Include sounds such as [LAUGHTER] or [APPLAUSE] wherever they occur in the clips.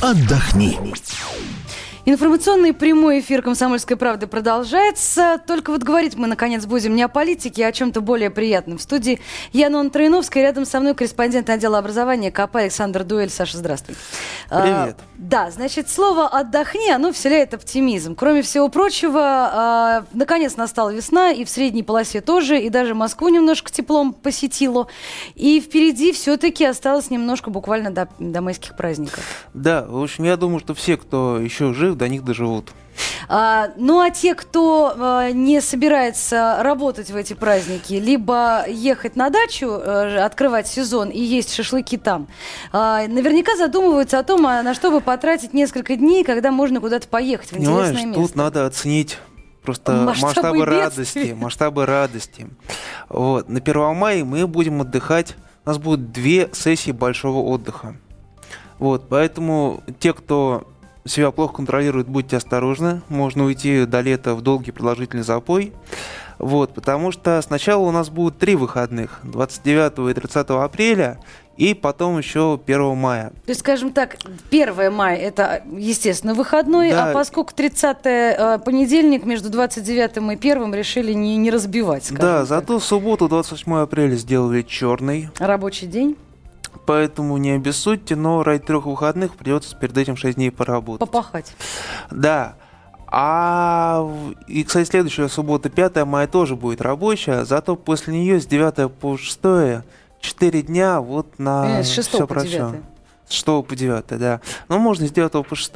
отдохни. Информационный прямой эфир «Комсомольской правды» продолжается. Только вот говорить мы, наконец, будем не о политике, а о чем-то более приятном. В студии Яна Троиновская, рядом со мной корреспондент отдела образования КАП Александр Дуэль. Саша, здравствуй. Привет. А, да, значит, слово «отдохни», оно вселяет оптимизм. Кроме всего прочего, а, наконец настала весна, и в средней полосе тоже, и даже Москву немножко теплом посетило. И впереди все-таки осталось немножко буквально до, до майских праздников. Да, в общем, я думаю, что все, кто еще жив, до них доживут. А, ну а те, кто а, не собирается работать в эти праздники, либо ехать на дачу, а, открывать сезон и есть шашлыки там, а, наверняка задумываются о том, а на что бы потратить несколько дней, когда можно куда-то поехать в Понимаешь, интересное место. тут надо оценить просто масштабы, масштабы радости, масштабы радости. Вот. На 1 мая мы будем отдыхать, у нас будет две сессии большого отдыха. Вот, поэтому те, кто себя плохо контролирует, будьте осторожны. Можно уйти до лета в долгий продолжительный запой. Вот, потому что сначала у нас будут три выходных. 29 и 30 апреля и потом еще 1 мая. То есть, скажем так, 1 мая это, естественно, выходной, да. а поскольку 30 э, понедельник между 29 и 1 решили не, не разбивать. Да, так. зато субботу, 28 апреля, сделали черный. Рабочий день? Поэтому не обессудьте, но ради трех выходных придется перед этим 6 дней поработать. Попахать. Да. А и, кстати, следующая суббота, 5 мая, тоже будет рабочая, зато после нее с 9 по 6 4 дня вот на э, с 6 все по про 9. все. С 6 по 9, да. Ну, можно с 9 по 6.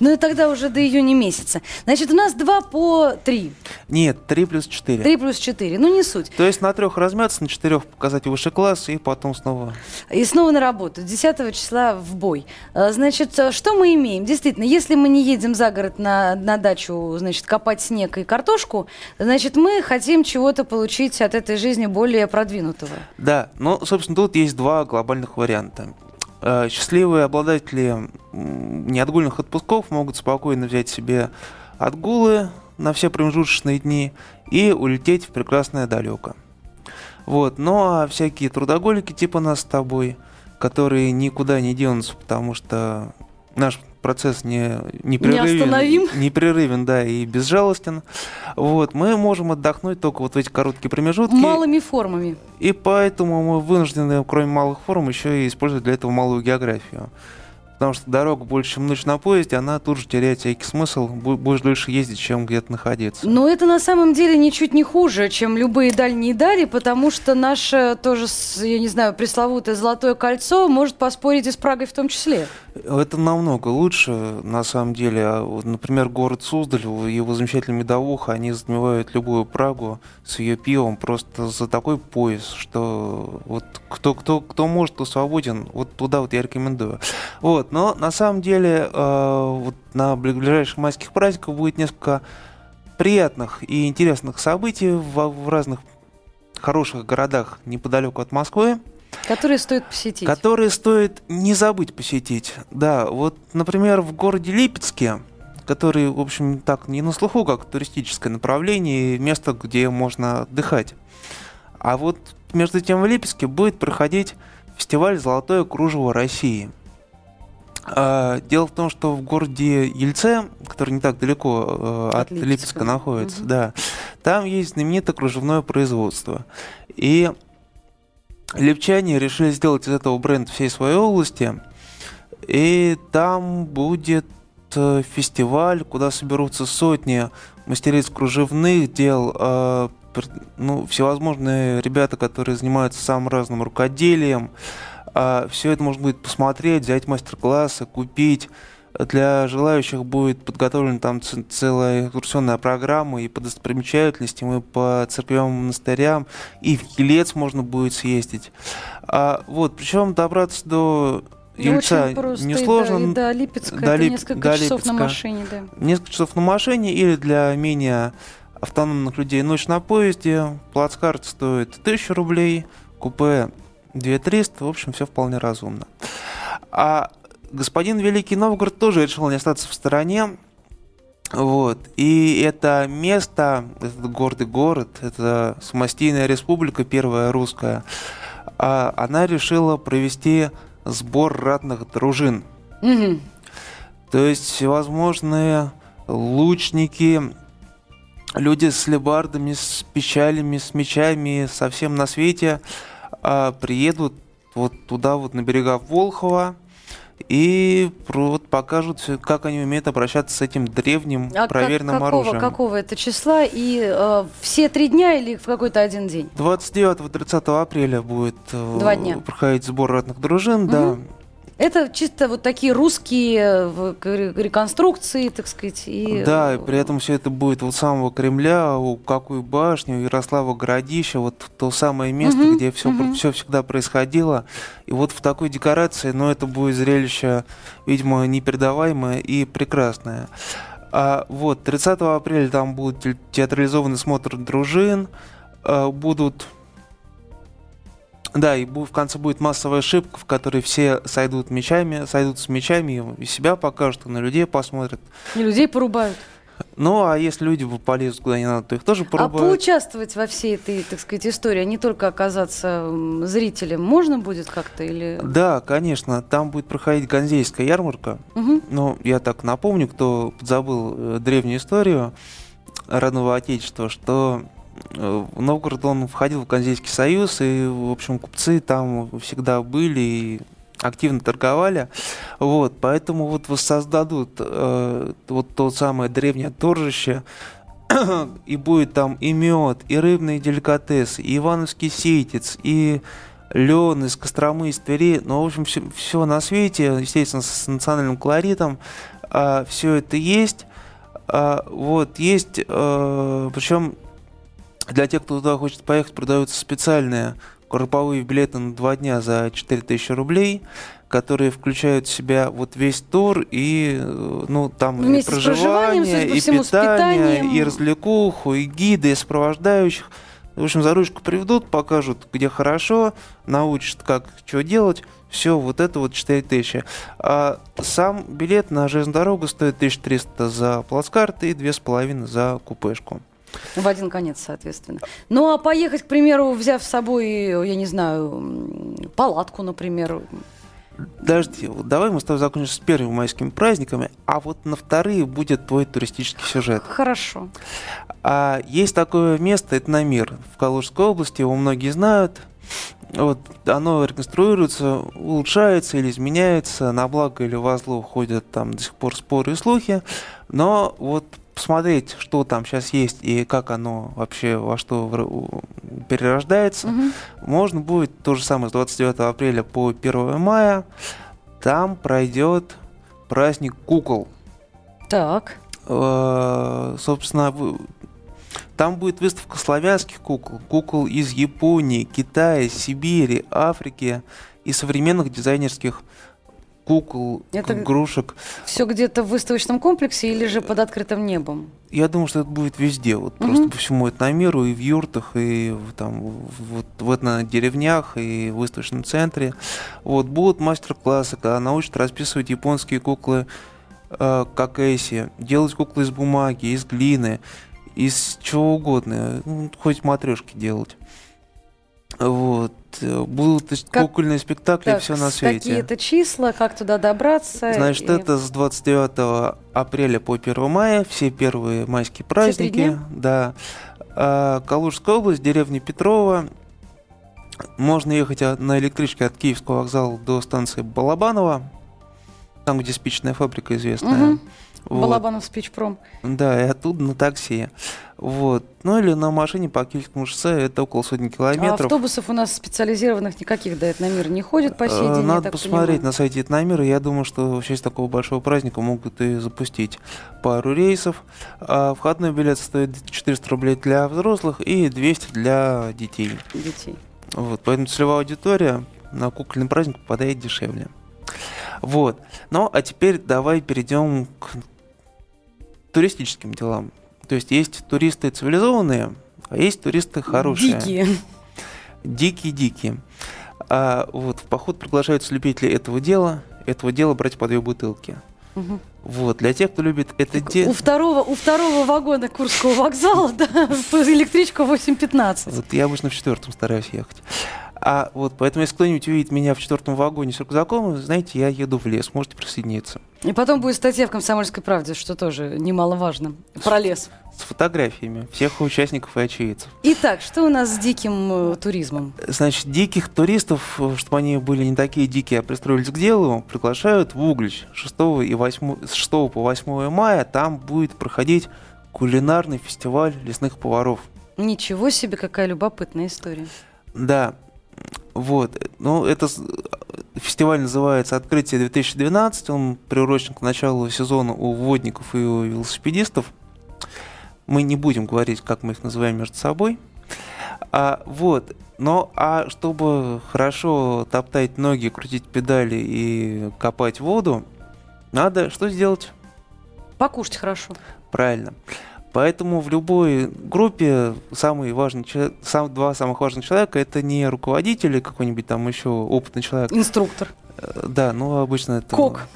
Ну и тогда уже до июня месяца. Значит, у нас 2 по 3. Нет, 3 плюс 4. 3 плюс 4. Ну, не суть. То есть на трех размяться, на четырех показать высший класс, и потом снова... И снова на работу. 10 числа в бой. А, значит, что мы имеем? Действительно, если мы не едем за город на, на дачу, значит, копать снег и картошку, значит, мы хотим чего-то получить от этой жизни более продвинутого. Да, ну, собственно, тут есть два глобальных варианта. Э, счастливые обладатели неотгульных отпусков могут спокойно взять себе отгулы на все промежуточные дни и улететь в прекрасное далеко. Вот. Ну а всякие трудоголики типа нас с тобой, которые никуда не денутся, потому что наш процесс не, непрерывен, не непрерывен, да, и безжалостен. Вот, мы можем отдохнуть только вот в эти короткие промежутки. Малыми формами. И поэтому мы вынуждены, кроме малых форм, еще и использовать для этого малую географию потому что дорога больше, чем ночь на поезде, она тут же теряет всякий смысл, будешь дольше ездить, чем где-то находиться. Но это на самом деле ничуть не хуже, чем любые дальние дали, потому что наше тоже, я не знаю, пресловутое золотое кольцо может поспорить и с Прагой в том числе. Это намного лучше, на самом деле. А например, город Суздаль, его замечательная медовуха, они затмевают любую Прагу с ее пивом просто за такой пояс, что вот кто, кто, кто может, кто свободен, вот туда вот я рекомендую. Вот, но на самом деле э, вот на ближайших майских праздниках будет несколько приятных и интересных событий в, в разных хороших городах неподалеку от Москвы. Которые стоит посетить. Которые стоит не забыть посетить. Да, вот, например, в городе Липецке, который, в общем, так не на слуху, как туристическое направление, место, где можно отдыхать. А вот между тем в Липецке будет проходить фестиваль «Золотое кружево России». А, дело в том, что в городе Ельце, который не так далеко э, от, от Липецка. Липецка находится, угу. да, там есть знаменитое кружевное производство. И липчане решили сделать из этого бренд всей своей области. И там будет э, фестиваль, куда соберутся сотни мастериц кружевных дел, э, ну, всевозможные ребята, которые занимаются самым разным рукоделием, а все это можно будет посмотреть, взять мастер-классы, купить. Для желающих будет подготовлена там целая экскурсионная программа и по достопримечательностям, и по церквям монастырям, и в Елец можно будет съездить. А, вот, причем добраться до Ельца несложно. И до, и до Липецка до Лип... несколько до часов Липецка. на машине, да. Несколько часов на машине или для менее автономных людей ночь на поезде. Плацкарт стоит 1000 рублей, купе 2300, в общем, все вполне разумно. А господин Великий Новгород тоже решил не остаться в стороне. Вот. И это место, этот гордый город, это самостийная республика, первая русская, а она решила провести сбор ратных дружин. Угу. То есть всевозможные лучники, люди с лебардами, с печалями, с мечами, совсем на свете а, приедут вот туда вот на берега Волхова и вот покажут, как они умеют обращаться с этим древним а проверенным как, какого, оружием. Какого это числа? И э, все три дня или в какой-то один день? 29-30 апреля будет э, Два дня. проходить сбор ратных дружин, угу. да. Это чисто вот такие русские реконструкции, так сказать. И... Да, и при этом все это будет у самого Кремля, у какой башни, у Ярослава Городища, вот то самое место, угу, где все, угу. все всегда происходило. И вот в такой декорации, но ну, это будет зрелище, видимо, непередаваемое и прекрасное. А вот 30 апреля там будет театрализованный смотр дружин, а, будут да, и в конце будет массовая ошибка, в которой все сойдут мечами, сойдут с мечами и себя покажут, и на людей посмотрят. И людей порубают. Ну, а если люди полезут куда не надо, то их тоже порубают. А поучаствовать во всей этой, так сказать, истории, а не только оказаться зрителем, можно будет как-то или... Да, конечно. Там будет проходить Ганзейская ярмарка. Угу. Ну, я так напомню, кто забыл э, древнюю историю родного отечества, что Новгород, он входил в Ганзейский союз, и, в общем, купцы там всегда были и активно торговали. Вот, поэтому вот воссоздадут э, вот то самое древнее торжище, [COUGHS] и будет там и мед, и рыбные деликатесы, и ивановский сеятец, и лен из Костромы, из Твери, ну, в общем, все, все на свете, естественно, с национальным колоритом, а, все это есть. А, вот, есть, э, причем для тех, кто туда хочет поехать, продаются специальные групповые билеты на два дня за 4000 рублей, которые включают в себя вот весь тур и ну там Вместе и проживание, и питание, и развлекуху, и гиды, и сопровождающих. В общем, за ручку приведут, покажут, где хорошо, научат, как что делать. Все, вот это вот 4000. А сам билет на железную дорогу стоит 1300 за плацкарт и 2500 за купешку. В один конец, соответственно. Ну, а поехать, к примеру, взяв с собой, я не знаю, палатку, например, Подожди, вот давай мы с тобой закончим с первыми майскими праздниками, а вот на вторые будет твой туристический сюжет. Хорошо. А, есть такое место, это Намир, в Калужской области, его многие знают. Вот оно реконструируется, улучшается или изменяется, на благо или во зло ходят там до сих пор споры и слухи, но вот посмотреть, что там сейчас есть и как оно вообще во что перерождается, угу. можно будет то же самое с 29 апреля по 1 мая. Там пройдет праздник кукол. Так. Э, собственно, там будет выставка славянских кукол, кукол из Японии, Китая, Сибири, Африки и современных дизайнерских кукол, это игрушек. Все где-то в выставочном комплексе или же под открытым небом? Я думаю, что это будет везде, вот угу. просто по всему этномиру, и в юртах, и в, там, вот, в на деревнях, и в выставочном центре. Вот, будут мастер-классы, когда научат расписывать японские куклы э, как эси, делать куклы из бумаги, из глины, из чего угодно, ну, хоть матрешки делать. Вот. Будут как, кукольные спектакли, так, все на свете. Какие-то числа, как туда добраться? Значит, и... это с 29 апреля по 1 мая, все первые майские праздники. Да. А, Калужская область, деревня Петрова. Можно ехать на электричке от Киевского вокзала до станции Балабанова, там, где спичная фабрика известная. Угу. Вот. Балабанов спичпром. Да, и оттуда на такси. Вот. Ну или на машине по Киевскому шоссе, это около сотни километров. А автобусов у нас специализированных никаких до Этномира не ходит по сей э, день, Надо посмотреть понимаю. на сайте Этномира. Я думаю, что в честь такого большого праздника могут и запустить пару рейсов. А входной билет стоит 400 рублей для взрослых и 200 для детей. Детей. Вот, поэтому целевая аудитория на кукольный праздник попадает дешевле. Вот. Ну, а теперь давай перейдем к туристическим делам. То есть есть туристы цивилизованные, а есть туристы хорошие. Дикие. Дикие-дикие. А вот в поход приглашаются любители этого дела, этого дела брать по две бутылки. Угу. Вот, для тех, кто любит это дело... У второго, у второго вагона Курского вокзала, да, [LAUGHS] электричка 8.15. Вот я обычно в четвертом стараюсь ехать. А вот поэтому, если кто-нибудь увидит меня в четвертом вагоне с рюкзаком, знаете, я еду в лес, можете присоединиться. И потом будет статья в «Комсомольской правде», что тоже немаловажно, про лес. С фотографиями всех участников и очевидцев. Итак, что у нас с диким э, туризмом? Значит, диких туристов, э, чтобы они были не такие дикие, а пристроились к делу, приглашают в Углич 6, и 8, с 6 по 8 мая. Там будет проходить кулинарный фестиваль лесных поваров. Ничего себе, какая любопытная история. Да, вот. Ну, это фестиваль называется «Открытие 2012». Он приурочен к началу сезона у водников и у велосипедистов. Мы не будем говорить, как мы их называем между собой. А, вот. Но а чтобы хорошо топтать ноги, крутить педали и копать воду, надо что сделать? Покушать хорошо. Правильно. Поэтому в любой группе самый важный, сам, два самых важных человека это не руководитель или какой-нибудь там еще опытный человек. Инструктор. Э, да, ну обычно это... Кок.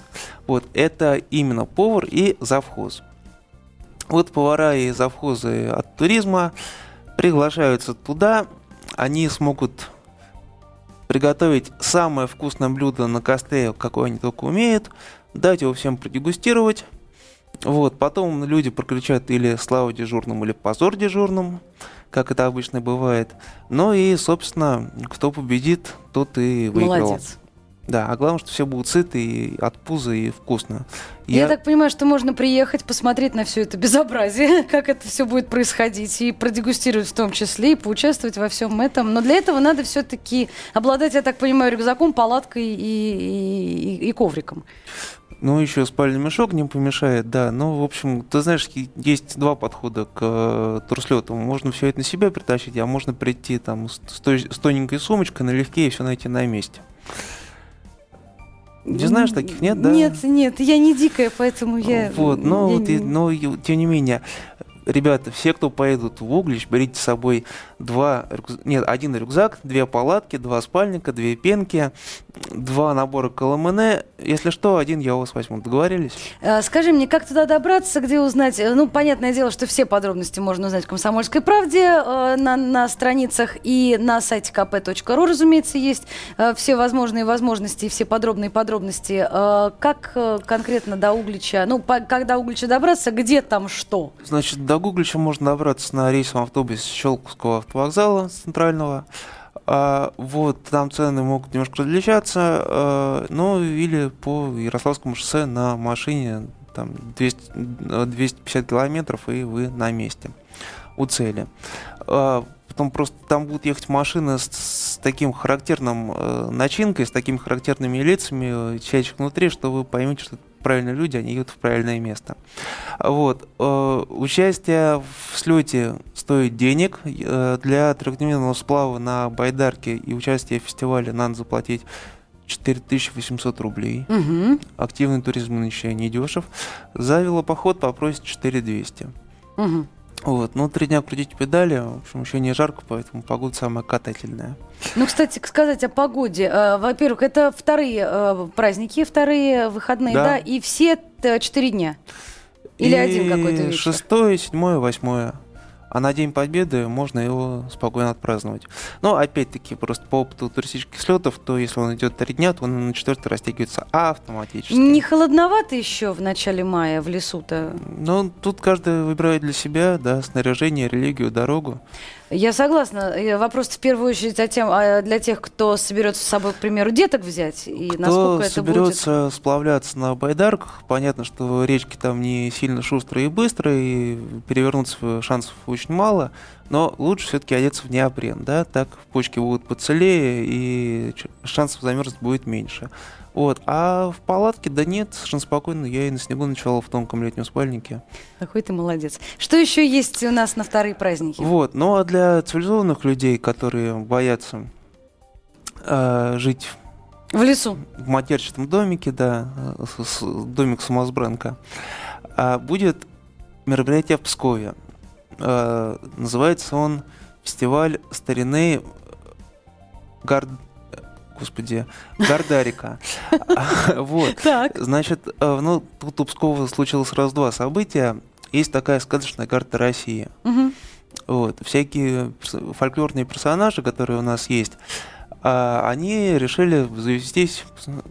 Вот, это именно повар и завхоз. Вот повара и завхозы от туризма приглашаются туда, они смогут приготовить самое вкусное блюдо на костре, какое они только умеют, дать его всем продегустировать, вот, потом люди прокричат или слава дежурным, или позор дежурным, как это обычно бывает. Ну и, собственно, кто победит, тот и выиграл. Молодец. Да, а главное, что все будут сыты и от пуза и вкусно. Я... Я так понимаю, что можно приехать, посмотреть на все это безобразие, [LAUGHS] как это все будет происходить, и продегустировать в том числе, и поучаствовать во всем этом. Но для этого надо все-таки обладать, я так понимаю, рюкзаком, палаткой и, и, и, и ковриком. Ну, еще спальный мешок не помешает, да. Ну, в общем, ты знаешь, есть два подхода к э, турслету. Можно все это на себя притащить, а можно прийти там с, той, с тоненькой сумочкой налегке и все найти на месте. Не знаешь таких, нет, да? Нет, нет, я не дикая, поэтому я... Вот, но, я вот, не... но тем не менее, ребята, все, кто поедут в Углич, берите с собой два, нет, один рюкзак, две палатки, два спальника, две пенки, два набора КЛМН. Если что, один я у вас возьму. Договорились? А, скажи мне, как туда добраться, где узнать? Ну, понятное дело, что все подробности можно узнать в «Комсомольской правде» э, на, на страницах и на сайте kp.ru, разумеется, есть э, все возможные возможности и все подробные подробности. Э, как конкретно до Углича, ну, по, как до Углича добраться, где там что? Значит, до Углича можно добраться на рейсовом автобусе Щелковского автовокзала центрального. А, вот, там цены могут немножко различаться, а, ну или по Ярославскому шоссе на машине там 200, 250 километров, и вы на месте у цели. А, потом просто там будут ехать машины с, с таким характерным э, начинкой, с такими характерными лицами, сидящих внутри, что вы поймете, что правильные люди, они едут в правильное место. Вот. Э, участие в слете стоит денег. Э, для трехдневного сплава на Байдарке и участие в фестивале надо заплатить 4800 рублей. Угу. Активный туризм нынче не дешев. За велопоход попросит 4200. Угу. Вот, ну, три дня крутить педали, в общем, еще не жарко, поэтому погода самая катательная. Ну, кстати, сказать о погоде. Э, во-первых, это вторые э, праздники, вторые выходные, да, да? и все четыре дня. Или и один какой-то вечер? Шестое, седьмое, восьмое. А на День Победы можно его спокойно отпраздновать. Но опять-таки, просто по опыту туристических слетов, то если он идет три дня, то он на четвертый растягивается автоматически. Не холодновато еще в начале мая в лесу-то? Ну, тут каждый выбирает для себя, да, снаряжение, религию, дорогу. Я согласна. Вопрос в первую очередь о тем, а для тех, кто соберется с собой, к примеру, деток взять, и кто насколько это соберется будет... сплавляться на байдарках, понятно, что речки там не сильно шустрые и быстрые, и перевернуться шансов очень мало, но лучше все-таки одеться в неопрен, да, так почки будут поцелее, и шансов замерзнуть будет меньше. Вот. А в палатке, да нет, совершенно спокойно. Я и на снегу ночевал в тонком летнем спальнике. Какой ты молодец. Что еще есть у нас на вторые праздники? Вот. Ну а для цивилизованных людей, которые боятся э, жить в лесу. В матерчатом домике, да, с, с, домик самосбранка. А, будет мероприятие в Пскове. А, называется он фестиваль старины Гард господи, Гардарика. [LAUGHS] Вот. Значит, э, ну, тут у Пскова случилось раз два события. Есть такая сказочная карта России. Вот. Всякие фольклорные персонажи, которые у нас есть, а они решили завестись,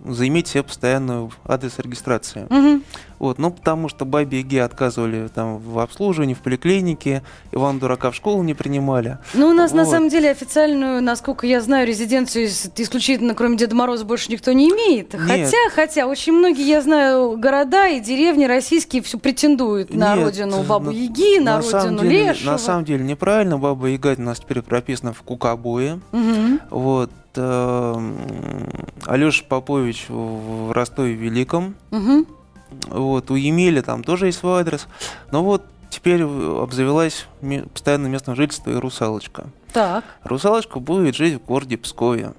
заиметь себе постоянную адрес регистрации. Мгм. Вот, ну, потому что бабе Яге отказывали там в обслуживании, в поликлинике, Иван Дурака в школу не принимали. Ну, у нас на Вот. самом деле официальную, насколько я знаю, резиденцию ис- исключительно кроме Деда Мороза больше никто не имеет. Нет. Хотя, хотя, очень многие, я знаю, города и деревни российские все претендуют на Нет, родину Бабу на- Яги, на, самом родину деле, Лешего. На самом деле неправильно, Баба Яга у нас теперь прописана в Кукабуе. Мгм. Вот. Алеша Попович в Ростове Великом. Мгм. Вот, у Емеля там тоже есть свой адрес. Но вот теперь обзавелась постоянным местом жительства и русалочка. Так. Русалочка будет жить в городе Пскове.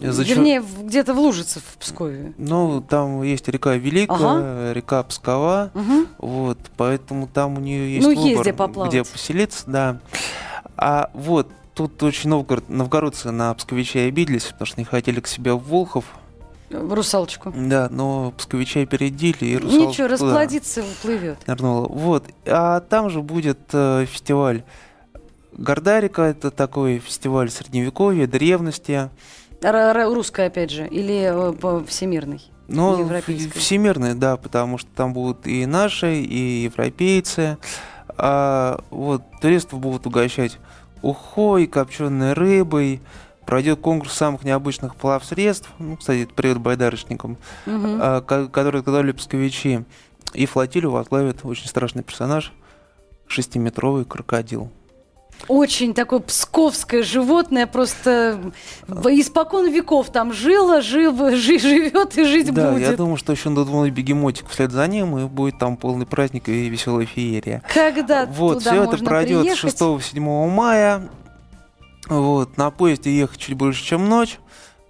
За чё- Вернее, где-то в Лужице, в Пскове. Ну, там есть река Великая, река Пскова. Мгм. Вот, поэтому там у нее есть Ну, выбор, есть где поплавать. где поселиться, да. А вот тут очень новгород, новгородцы на псковичей обиделись, потому что не хотели к себе в Волхов. В русалочку. Да, но псковичей опередили, и русалка Ничего, расплодится, уплывет. нырнула. Вот, а там же будет э, фестиваль Гордарика, это такой фестиваль средневековья, древности. Русская, опять же, или э, всемирный? Европейской. всемирный, да, потому что там будут и наши, и европейцы. А, вот, туристов будут угощать ухой, копченой рыбой. Пройдет конкурс самых необычных плавсредств. Ну, кстати, это привет байдарочникам, Мгм. а, ко- которые готовили псковичи. И флотилию возглавит очень страшный персонаж шестиметровый крокодил. Очень такое псковское животное, просто испокон веков там жило, жив, жи- живет и жить да, будет. я думаю, что еще надумал бегемотик вслед за ним, и будет там полный праздник и веселая феерия. Когда Вот, туда все это можно пройдет приехать? 6-7 мая. Вот, на поезде ехать чуть больше, чем ночь.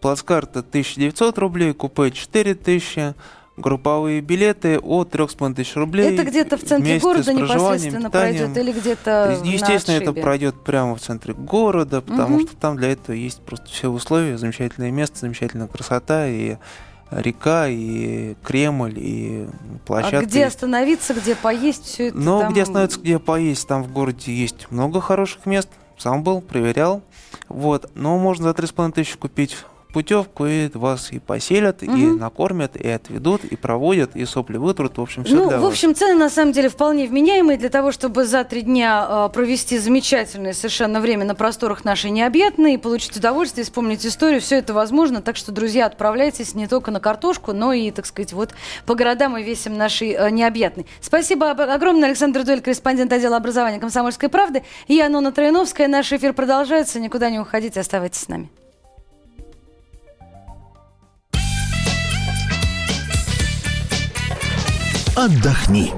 Плацкарта 1900 рублей, купе 4000, групповые билеты от 3,5 тысяч рублей. Это где-то в центре города непосредственно питанием. пройдет или где-то Естественно, это пройдет прямо в центре города, потому Мгм. что там для этого есть просто все условия, замечательное место, замечательная красота и река, и Кремль, и площадка. А где есть. остановиться, где поесть, все это Но там... где остановиться, где поесть, там в городе есть много хороших мест. Сам был, проверял. Вот. Но можно за 3,5 тысячи купить путевку, и вас и поселят, и Мгм. накормят, и отведут, и проводят, и сопли вытрут. В общем, все Ну, для в вас. общем, цены на самом деле вполне вменяемые для того, чтобы за три дня э, провести замечательное совершенно время на просторах нашей необъятной и получить удовольствие, вспомнить историю. Все это возможно. Так что, друзья, отправляйтесь не только на картошку, но и, так сказать, вот по городам и весим нашей э, необъятной. Спасибо огромное, Александр Дуэль, корреспондент отдела образования «Комсомольской правды». И я, Нона Троиновская. Наш эфир продолжается. Никуда не уходите, оставайтесь с нами. Отдохни.